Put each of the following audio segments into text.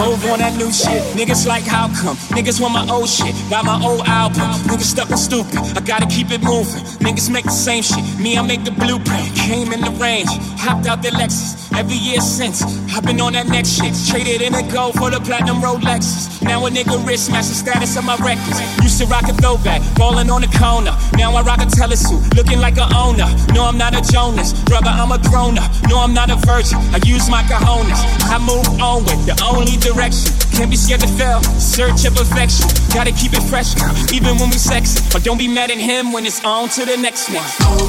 Hov on that new shit. Niggas like how come? Niggas want my old shit. Got my old album. Niggas stuck and stupid. I gotta keep it moving. Niggas make the same shit. Me, I make the blueprint. Came in the range. Hopped out the Lexus. Every year since. I've been on that next shit. Traded in a gold for the platinum Rolexes. Now a nigga wrist match the status of my records. Used to rock a throwback. Ballin' on the corner. Now I rock a telesuit. Looking like a owner. No, I'm not a Jonas. Brother, I'm a grown up. No, I'm not a virgin. I use my cojones. I move on with the only direction. Can't be scared to fail. Search of perfection. Gotta keep it fresh, even when we sexy. But don't be mad at him when it's on to the next one. Oh,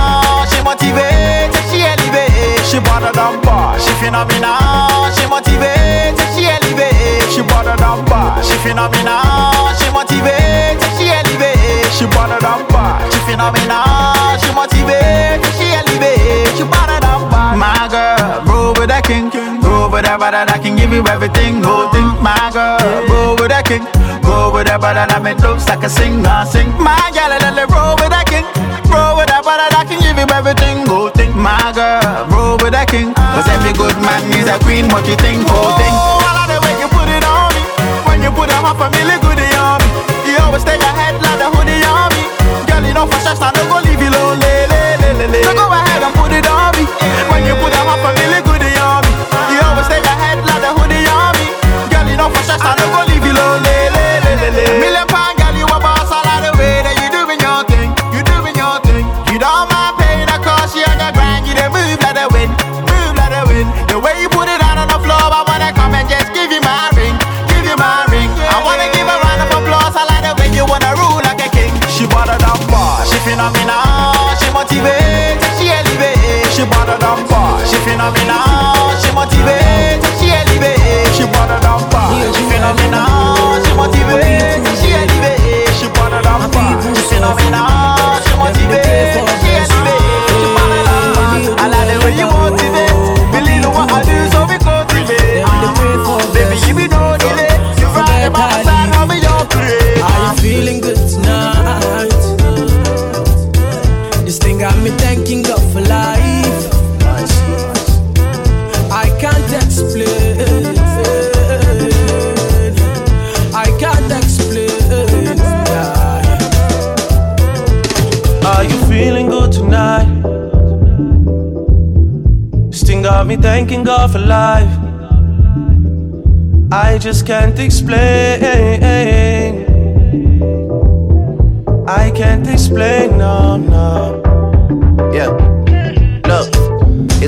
boy, she phenomenal, she motivated, she wanna boy, she phenomenal, she motivated, she elevate. She wanna boy, she phenomenal, she motivated, she elevate. She wanna boy, my girl, roll with that king, roll with that brother that can give you everything, whole thing. My girl, roll with that king. Roll with that brother that make looks like a singer, sing. My girl, let it roll with that king. Roll with that brother that can give him everything. Good man needs a queen. What you think, go think. Oh, I like the way you put it on me. When you put half a million goodie on me. You always stay ahead like the hoodie on me. Girl, you know for sure, I don't go leave you lonely. So go ahead and put it on for life. I just can't explain. I can't explain, no, no. Yeah.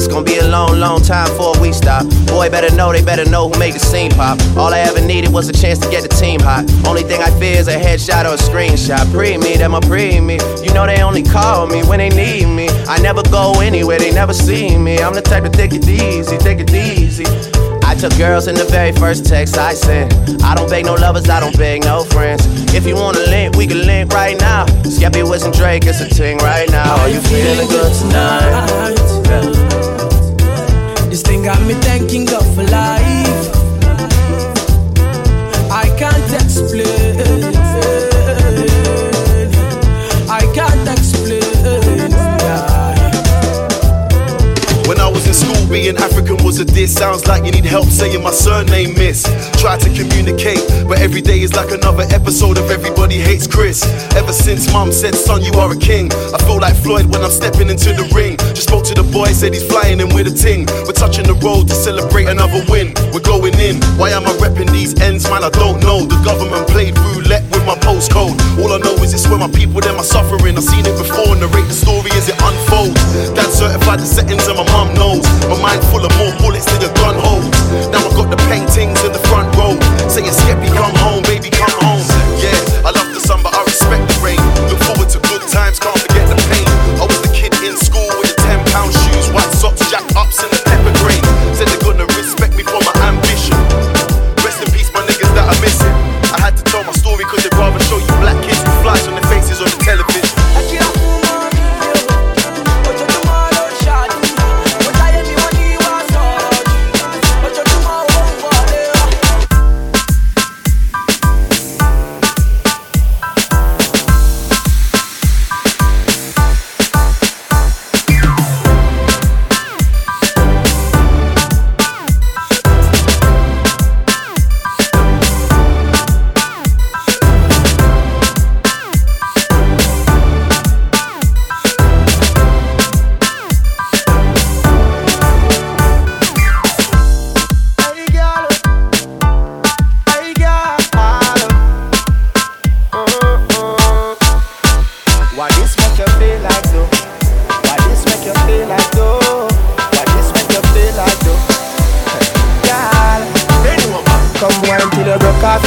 It's gonna be a long, long time before we stop. Boy, better know, they better know who made the scene pop. All I ever needed was a chance to get the team hot. Only thing I fear is a headshot or a screenshot. Pre me, them a pre me. You know they only call me when they need me. I never go anywhere, they never see me. I'm the type to take it easy, take it easy. I took girls in the very first text I sent. I don't beg no lovers, I don't beg no friends. If you wanna link, we can link right now. Skeppy with some Drake, it's a ting right now. Are you feeling good tonight? Communicate, but every day is like another episode of Everybody Hates Chris. Ever since mum said, son, you are a king. I feel like Floyd when I'm stepping into the ring. Just spoke to the boy, said he's flying in with a ting. We're touching the road to celebrate another win. We're going in. Why am I repping these ends, man? I don't know. The government played roulette with my postcode. All I know is it's where my people, them are suffering. I've seen it before, narrate the story as it unfolds. Dad certified the settings and my mum knows. My mind full of more bullets than a gun holds. Now I got the paintings in the front row. Say Saying, Skeppy, come home, baby, come home. Yeah, I love the sun, but I respect the rain. Look forward to good times, can't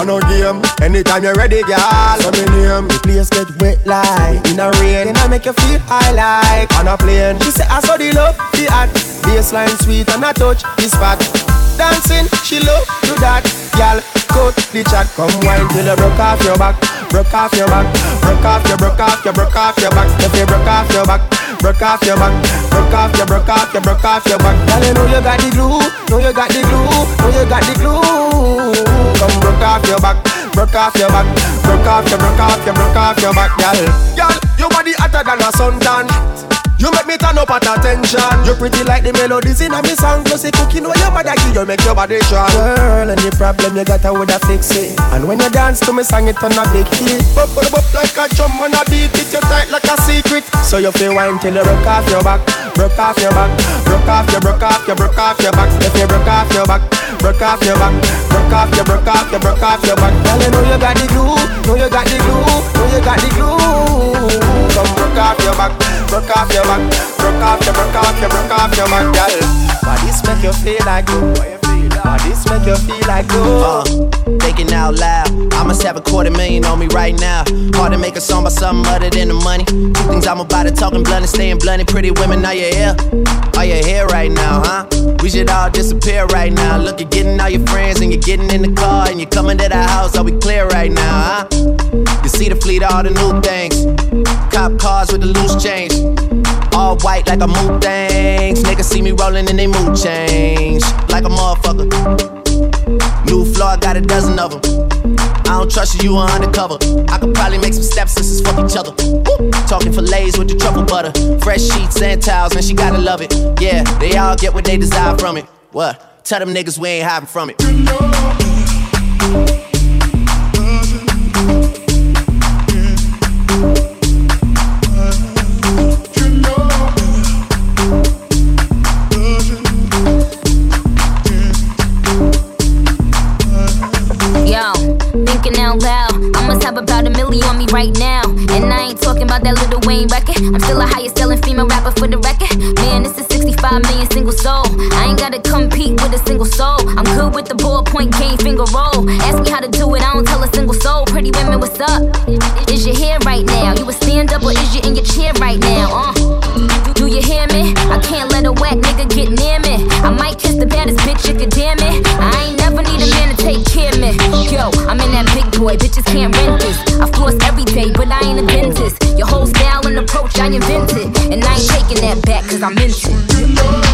On a game, anytime you're ready, girl. So me name, the place get wet like in a rain, and I make you feel high like on a plane. She say I saw the love, the art, baseline sweet and I touch the spot. Dancing, she love do that, girl. Cut the chat, come wine till you broke off your back, broke off your back, broke off your, broke off your, broke off your back. If you broke off your back, broke off your back, broke off your, broke off your, broke off your back. Girl, you know you got the glue, know you got the glue, know you got the glue. Off your back, broke off your back, broke off your, broke off your, broke off your back, girl. Girl, your body hotter than a suntan. You make me turn up at attention. You pretty like the melodies in a me song. Plus, you cooking when your mother give you make your body strong. Girl, any problem you got, I woulda fix it. And when you dance to me song, it on a big hit. Bop, bop, bop like a drum on a beat. It you tight like a secret. So you feel wine till you broke off your back, broke off your back, broke off your, broke off your, broke off your back. If you broke off your back, broke off your back, broke off your, broke off your, broke off your back. Girl, you know you got the glue, know you got the glue, know you got the glue. Off your back, broke off your back, broke off your, broke off your, broke off your back, girl. Bodies make you feel like Bodies make you feel like Uh, thinking out loud. I must have a quarter million on me right now. Hard to make a song about something other than the money. Two things I'm about to talking blunt and staying blunt. and Pretty women, are you here? Are you here right now, huh? We should all disappear right now. Look, you're getting all your friends and you're getting in the car and you're coming to the house. Are we clear right now, huh? You see the fleet, all the new things. Cop cars with the loose change. All white like a mood things. Niggas see me rolling and they mood change. Like a motherfucker. New floor, got a dozen of them. I don't trust you, you are undercover. I could probably make some stepsisters fuck each other. Woo! Talking fillets with the truffle butter. Fresh sheets and towels, and she gotta love it. Yeah, they all get what they desire from it. What? Tell them niggas we ain't hiding from it. Loud. I must have about a million on me right now. And I ain't talking about that Lil Wayne record. I'm still the highest selling female rapper for the record. Man, this is 65 million single soul. I ain't gotta compete with a single soul. I'm good with the ballpoint game, finger roll. Ask me how to do it, I don't tell a single soul. Pretty women, what's up? Is you here right now? You a stand up or is you in your chair right now? Uh. Do you hear me? I can't let a whack nigga get near me. I might kiss the baddest bitch, you could damn it. I that big boy, bitches can't rent this. I floss every day, but I ain't a dentist. Your whole style and approach, I invented. And I ain't taking that back, cause I meant it.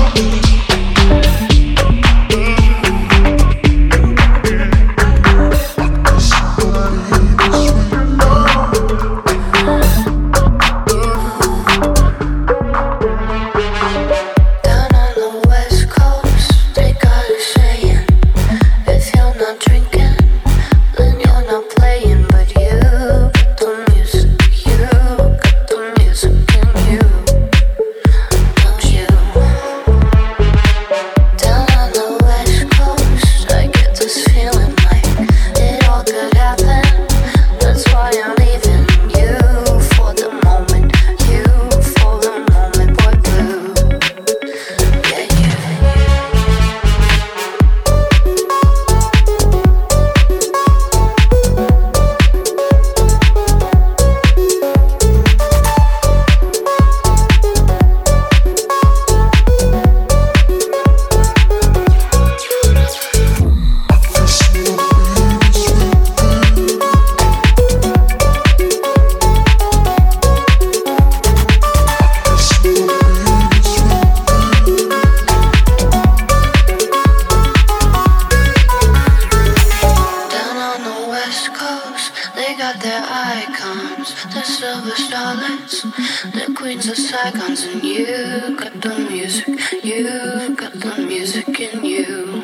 Got the music, you got the music in you,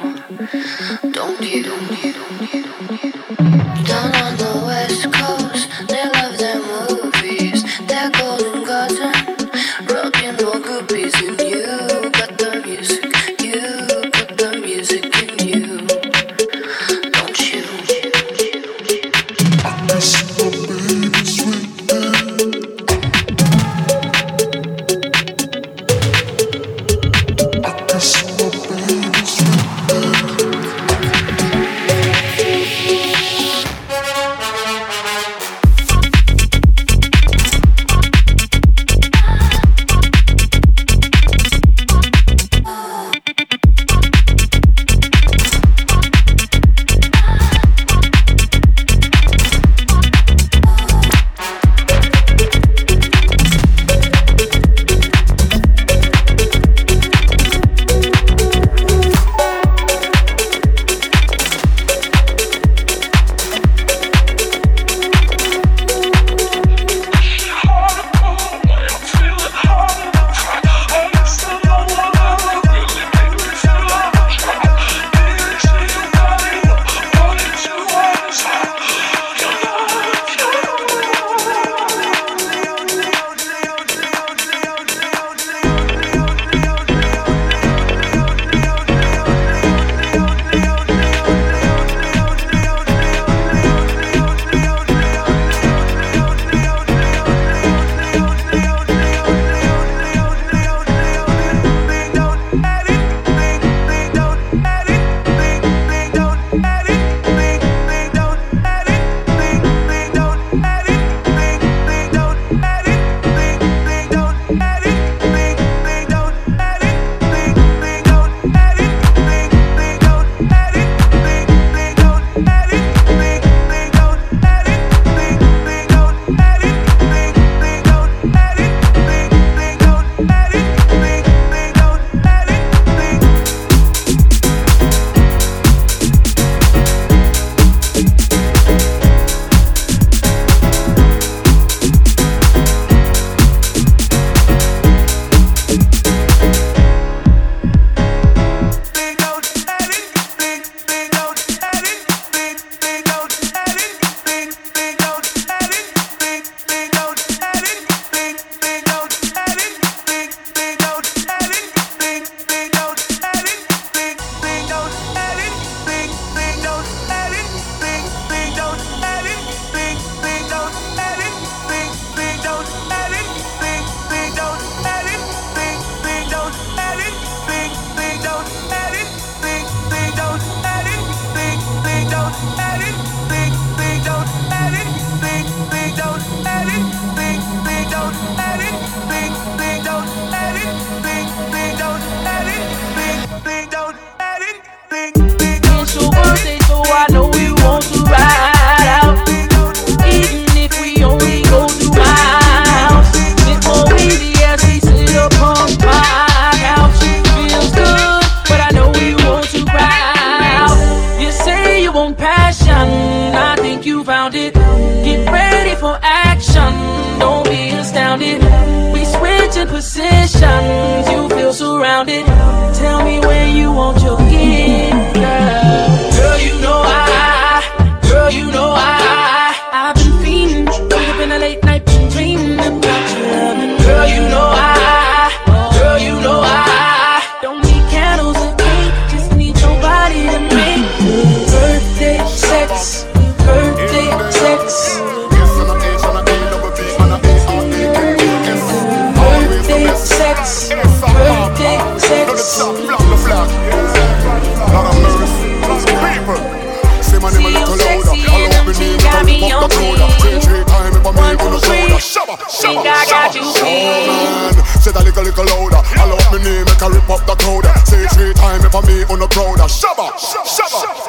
don't you?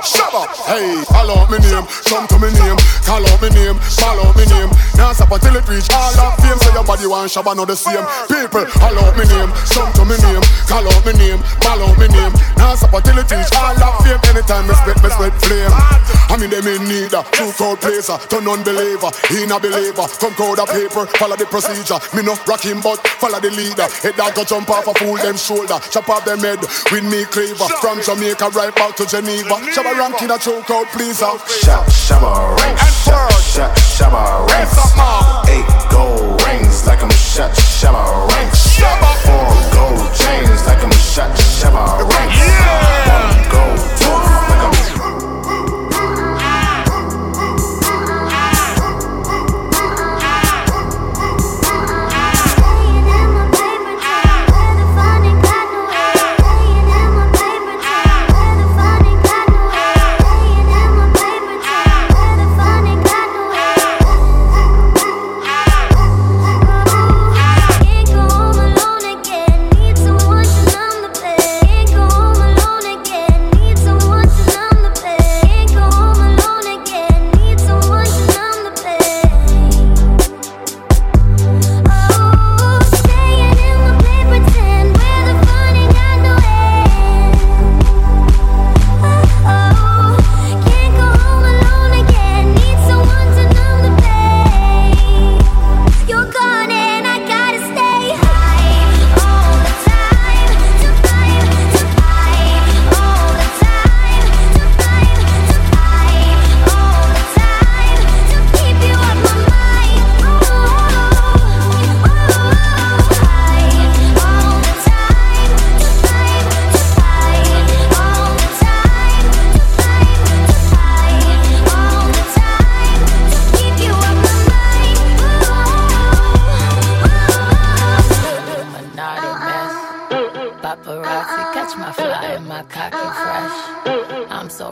Shut up and Shabba know the same. People, call out me follow me, dance up at the reach, all that fame, so your body wants another CM Paper, I love me name, some to me name, call out me name, call out me name. Now stop until it teach all of fame. Anytime me spit, me spit flame. I mean them in need a true crowd placer, to non-believer, he not believer. Come crowd of paper, follow the procedure. Me no rock him, but follow the leader. Head dog go jump off a fool them shoulder, chop off them head with me cleaver. From Jamaica right back to Geneva. Shabba ranking a true crowd pleaser. Shabba, Shabba ranks. Shabba, Shabba ranks. Eight gold rings like I'm shot, shabba ranks. Four gold chains like I'm shot, shabba ranks. One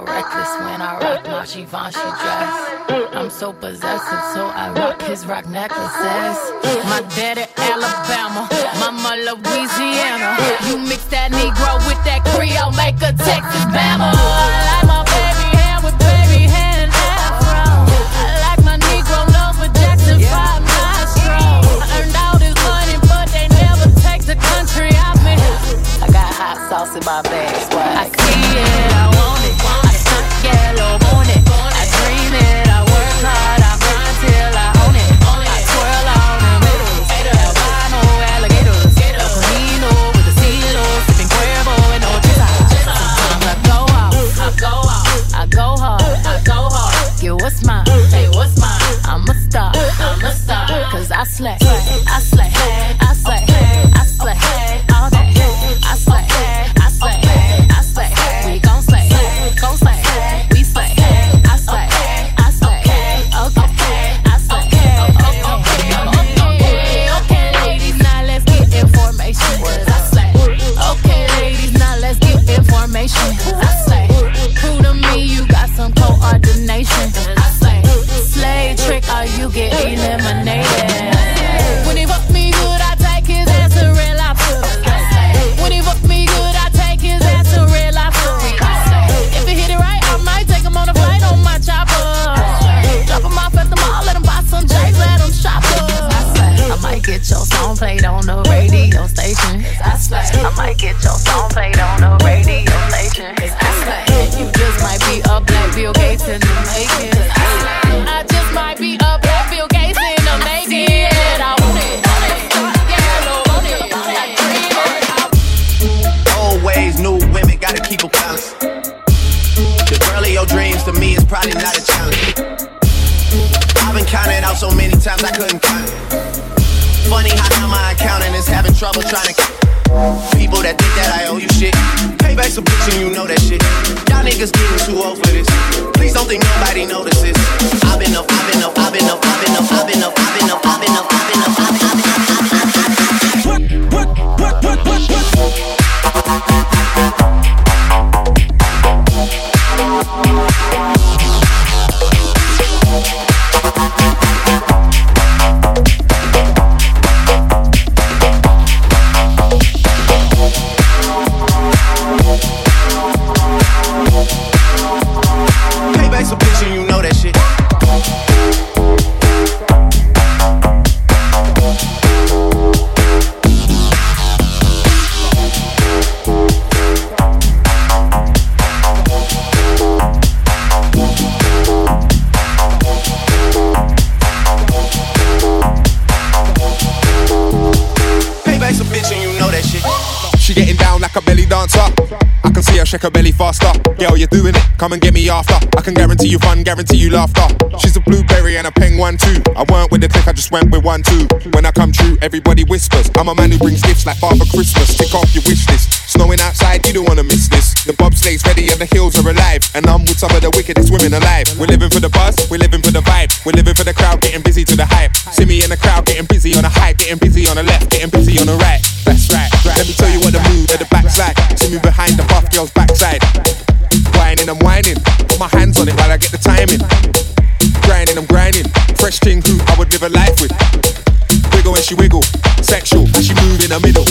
reckless when I rock my Givenchy dress. I'm so possessive, so I rock his Roc necklaces. My daddy Alabama, My mama Louisiana. You mix that Negro with that Creole, make a Texas Bama. I like my baby hair with baby hair afro. I like my Negro nose with Jackson 5 nostrils. I earned all this money, but they never take the country out me. I got hot sauce in my bag. I see it, I want it. What's mine? Hey, what's mine? I'm a star, I'm a star. Cause I slay, I slay, Ways, new women, gotta keep them balanced. The girl of your dreams to me is probably not a challenge. I've been counting out so many times I couldn't count. Funny how now my accountant is having trouble trying to. People that think that I owe you shit. Payback some bitch and you know that shit. Y'all niggas getting too old for this. Please don't think nobody notices. I've been up, I've been up, I've been up, I've been up, I've been up, I've been up, I've been up, I've been up, I've been up, shake her belly faster. Girl, you're doing it. Come and get me after. I can guarantee you fun, guarantee you laughter. She's a blueberry and a peng one too. I weren't with the click, I just went with one too. When I come true, everybody whispers. I'm a man who brings gifts like Father Christmas. Tick off your wish list. Snowing outside, you don't wanna miss this. The bobsleigh's ready and the hills are alive. And I'm with some of the wickedest women alive. We're living for the buzz, we're living for the vibe. We're living for the crowd, getting busy to the hype. See me in the crowd, getting busy on the hype, getting busy on the left, getting busy on the right. Let me tell you what the move at the backside. See me behind the buff girl's backside. Whining, I'm whining. Put my hands on it while I get the timing. Grinding, I'm grinding. Fresh thing who I would live a life with. Wiggle and she wiggle. Sexual, and she move in the middle.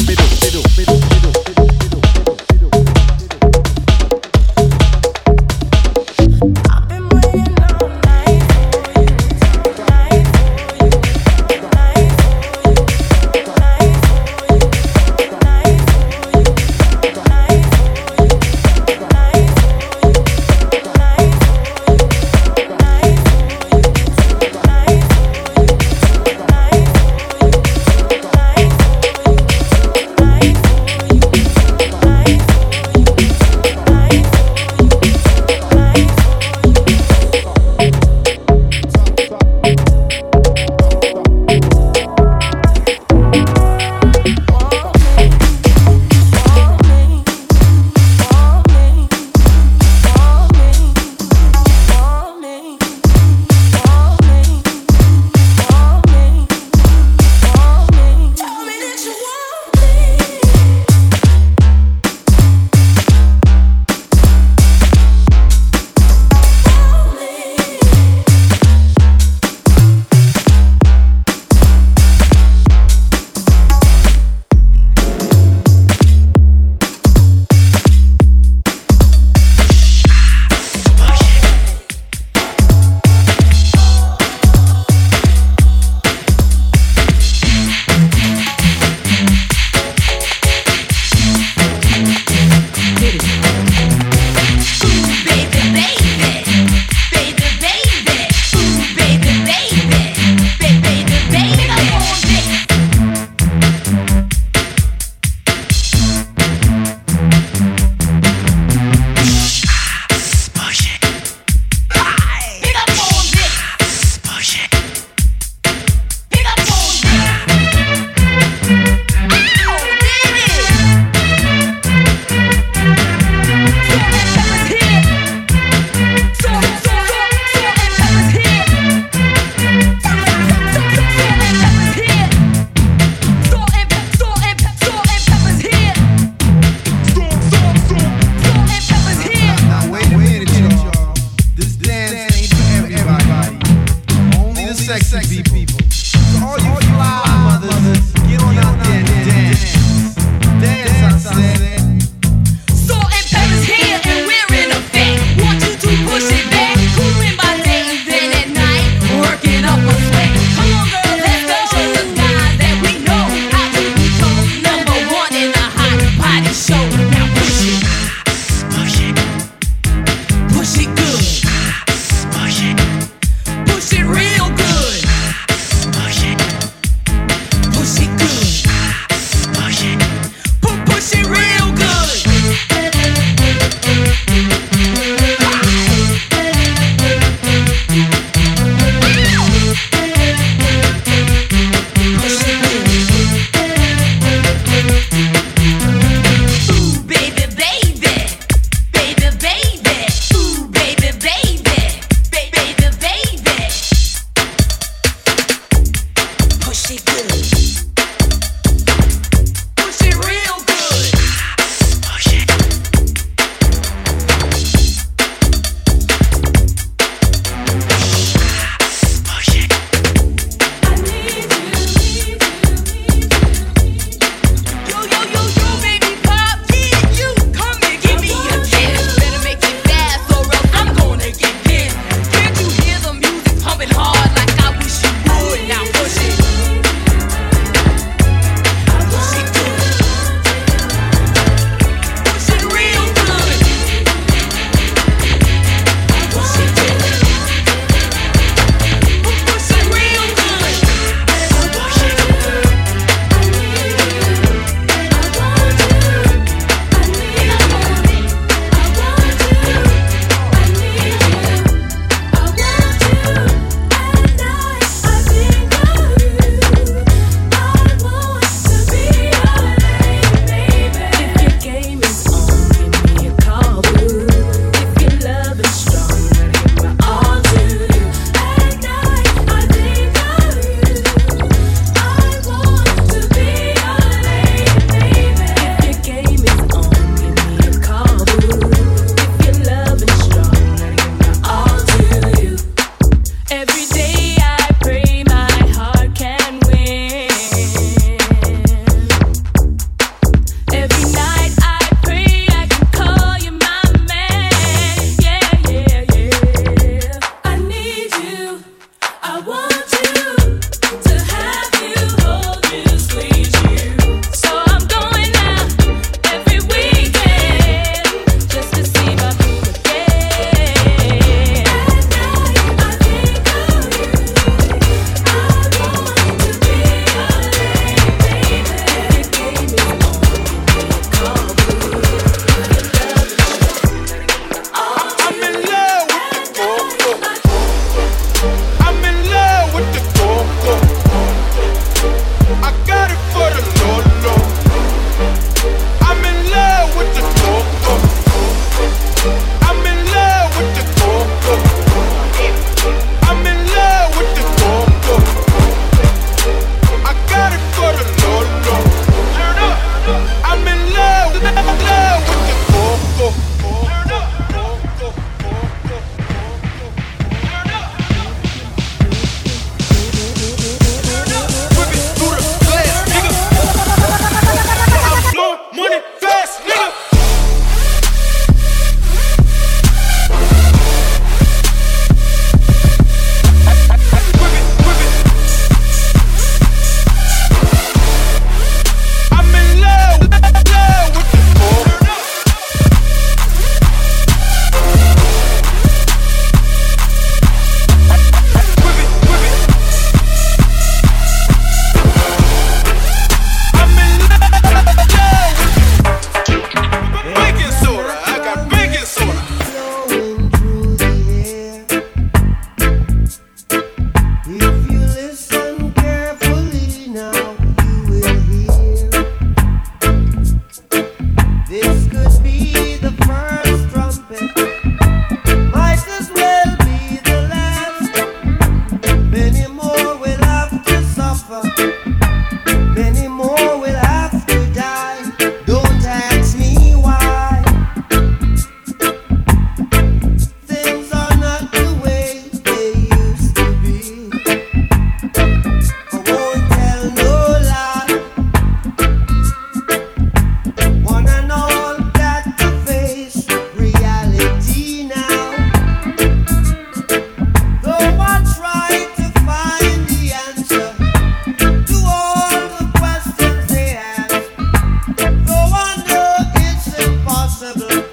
another.